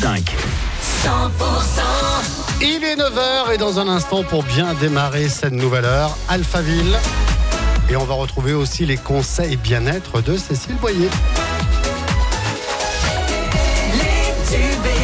100% Il est 9h et dans un instant, pour bien démarrer cette nouvelle heure, Alphaville. Et on va retrouver aussi les conseils bien-être de Cécile Boyer. Les tubes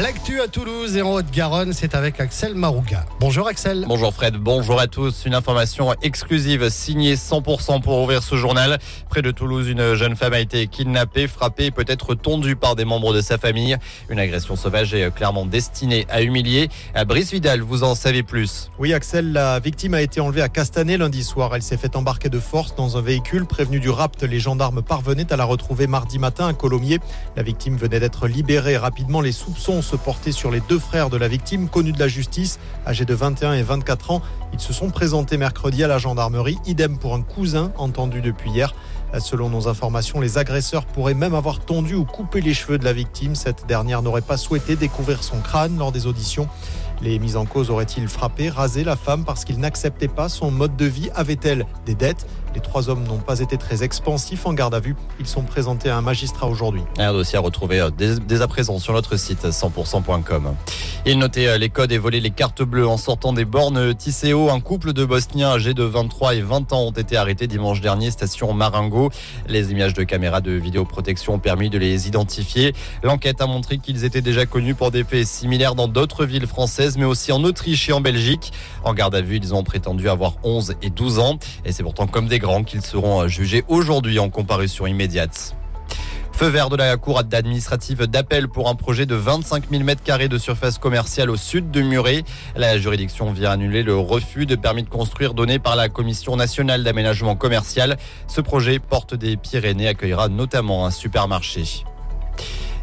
L'actu à Toulouse et en Haute-Garonne, c'est avec Axel Marouga. Bonjour Axel. Bonjour Fred, bonjour à tous. Une information exclusive signée 100% pour ouvrir ce journal. Près de Toulouse, une jeune femme a été kidnappée, frappée et peut-être tondue par des membres de sa famille. Une agression sauvage est clairement destinée à humilier. À Brice Vidal, vous en savez plus. Oui, Axel, la victime a été enlevée à Castanet lundi soir. Elle s'est fait embarquer de force dans un véhicule. Prévenue du rapt, les gendarmes parvenaient à la retrouver mardi matin à Colomiers. La victime venait d'être libérée rapidement. Les soupçons se sur les deux frères de la victime, connus de la justice, âgés de 21 et 24 ans. Ils se sont présentés mercredi à la gendarmerie. Idem pour un cousin entendu depuis hier. Selon nos informations, les agresseurs pourraient même avoir tondu ou coupé les cheveux de la victime. Cette dernière n'aurait pas souhaité découvrir son crâne lors des auditions. Les mises en cause auraient-ils frappé, rasé la femme parce qu'ils n'acceptaient pas son mode de vie? Avait-elle des dettes? Les trois hommes n'ont pas été très expansifs en garde à vue. Ils sont présentés à un magistrat aujourd'hui. Un dossier à retrouver euh, dès, à présent sur notre site 100%.com. Il notait euh, les codes et volait les cartes bleues en sortant des bornes Tisséo. Un couple de Bosniens âgés de 23 et 20 ans ont été arrêtés dimanche dernier, station Maringo. Les images de caméras de vidéoprotection ont permis de les identifier. L'enquête a montré qu'ils étaient déjà connus pour des faits similaires dans d'autres villes françaises, mais aussi en Autriche et en Belgique. En garde à vue, ils ont prétendu avoir 11 et 12 ans. Et c'est pourtant comme des grands qu'ils seront jugés aujourd'hui en comparution immédiate. Feu vert de la Cour administrative d'appel pour un projet de 25 000 m2 de surface commerciale au sud de Muret. La juridiction vient annuler le refus de permis de construire donné par la Commission nationale d'aménagement commercial. Ce projet porte des Pyrénées accueillera notamment un supermarché.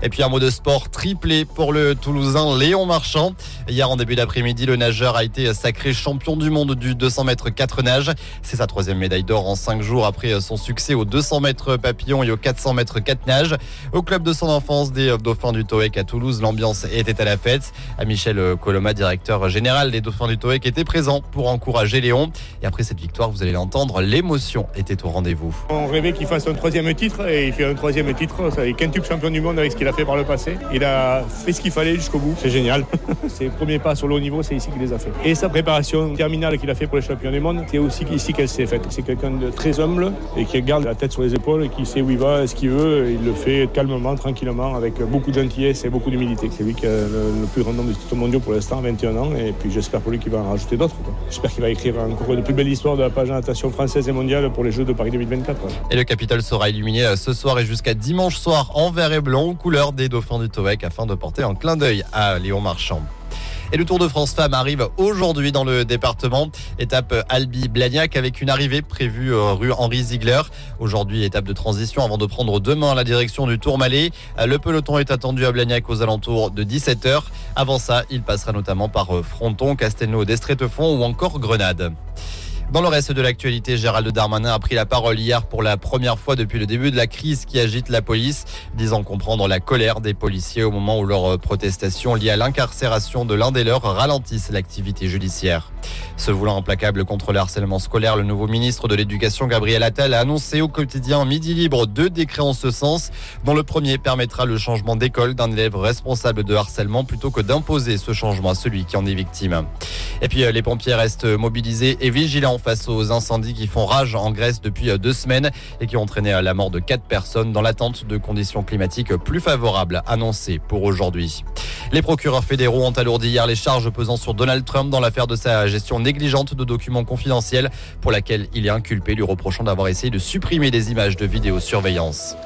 Et puis un mot de sport triplé pour le Toulousain Léon Marchand. Hier en début d'après-midi, le nageur a été sacré champion du monde du 200 mètres 4 nages. C'est sa troisième médaille d'or en 5 jours après son succès aux 200 mètres papillon et aux 400 mètres 4 nages. Au club de son enfance des Dauphins du Toec à Toulouse, l'ambiance était à la fête. À Michel Coloma, directeur général des Dauphins du Toec, était présent pour encourager Léon. Et après cette victoire, vous allez l'entendre, l'émotion était au rendez-vous. On rêvait qu'il fasse un troisième titre et il fait un troisième titre. Ça est quintuple champion du monde avec ce a fait par le passé. Il a fait ce qu'il fallait jusqu'au bout. C'est génial. Ses premiers pas sur le haut niveau, c'est ici qu'il les a fait. Et sa préparation terminale qu'il a fait pour les champions du monde, c'est aussi ici qu'elle s'est faite. C'est quelqu'un de très humble et qui garde la tête sur les épaules et qui sait où il va, ce qu'il veut. Il le fait calmement, tranquillement, avec beaucoup de gentillesse et beaucoup d'humilité. C'est lui qui a le, le plus grand nombre de titres mondiaux pour l'instant, 21 ans. Et puis j'espère pour lui qu'il va en rajouter d'autres. J'espère qu'il va écrire encore de plus belles histoires de la page de natation française et mondiale pour les Jeux de Paris 2024. Et le Capitole sera illuminé ce soir et jusqu'à dimanche soir en vert et blanc, couleur des dauphins du Toec, afin de porter un clin d'œil à Léon Marchand. Et le Tour de France Femmes arrive aujourd'hui dans le département. Étape Albi-Blagnac avec une arrivée prévue rue Henri Ziegler. Aujourd'hui, étape de transition avant de prendre demain la direction du Tourmalet. Le peloton est attendu à Blagnac aux alentours de 17h. Avant ça, il passera notamment par Fronton, Castelnau, d'Estrétefond ou encore Grenade. Dans le reste de l'actualité, Gérald Darmanin a pris la parole hier pour la première fois depuis le début de la crise qui agite la police, disant comprendre la colère des policiers au moment où leurs protestations liées à l'incarcération de l'un des leurs ralentissent l'activité judiciaire. Se voulant implacable contre le harcèlement scolaire, le nouveau ministre de l'Éducation, Gabriel Attal, a annoncé au quotidien Midi Libre deux décrets en ce sens, dont le premier permettra le changement d'école d'un élève responsable de harcèlement plutôt que d'imposer ce changement à celui qui en est victime. Et puis les pompiers restent mobilisés et vigilants face aux incendies qui font rage en Grèce depuis deux semaines et qui ont entraîné la mort de quatre personnes dans l'attente de conditions climatiques plus favorables annoncées pour aujourd'hui. Les procureurs fédéraux ont alourdi hier les charges pesant sur Donald Trump dans l'affaire de sa gestion négligente de documents confidentiels pour laquelle il est inculpé lui reprochant d'avoir essayé de supprimer des images de vidéosurveillance.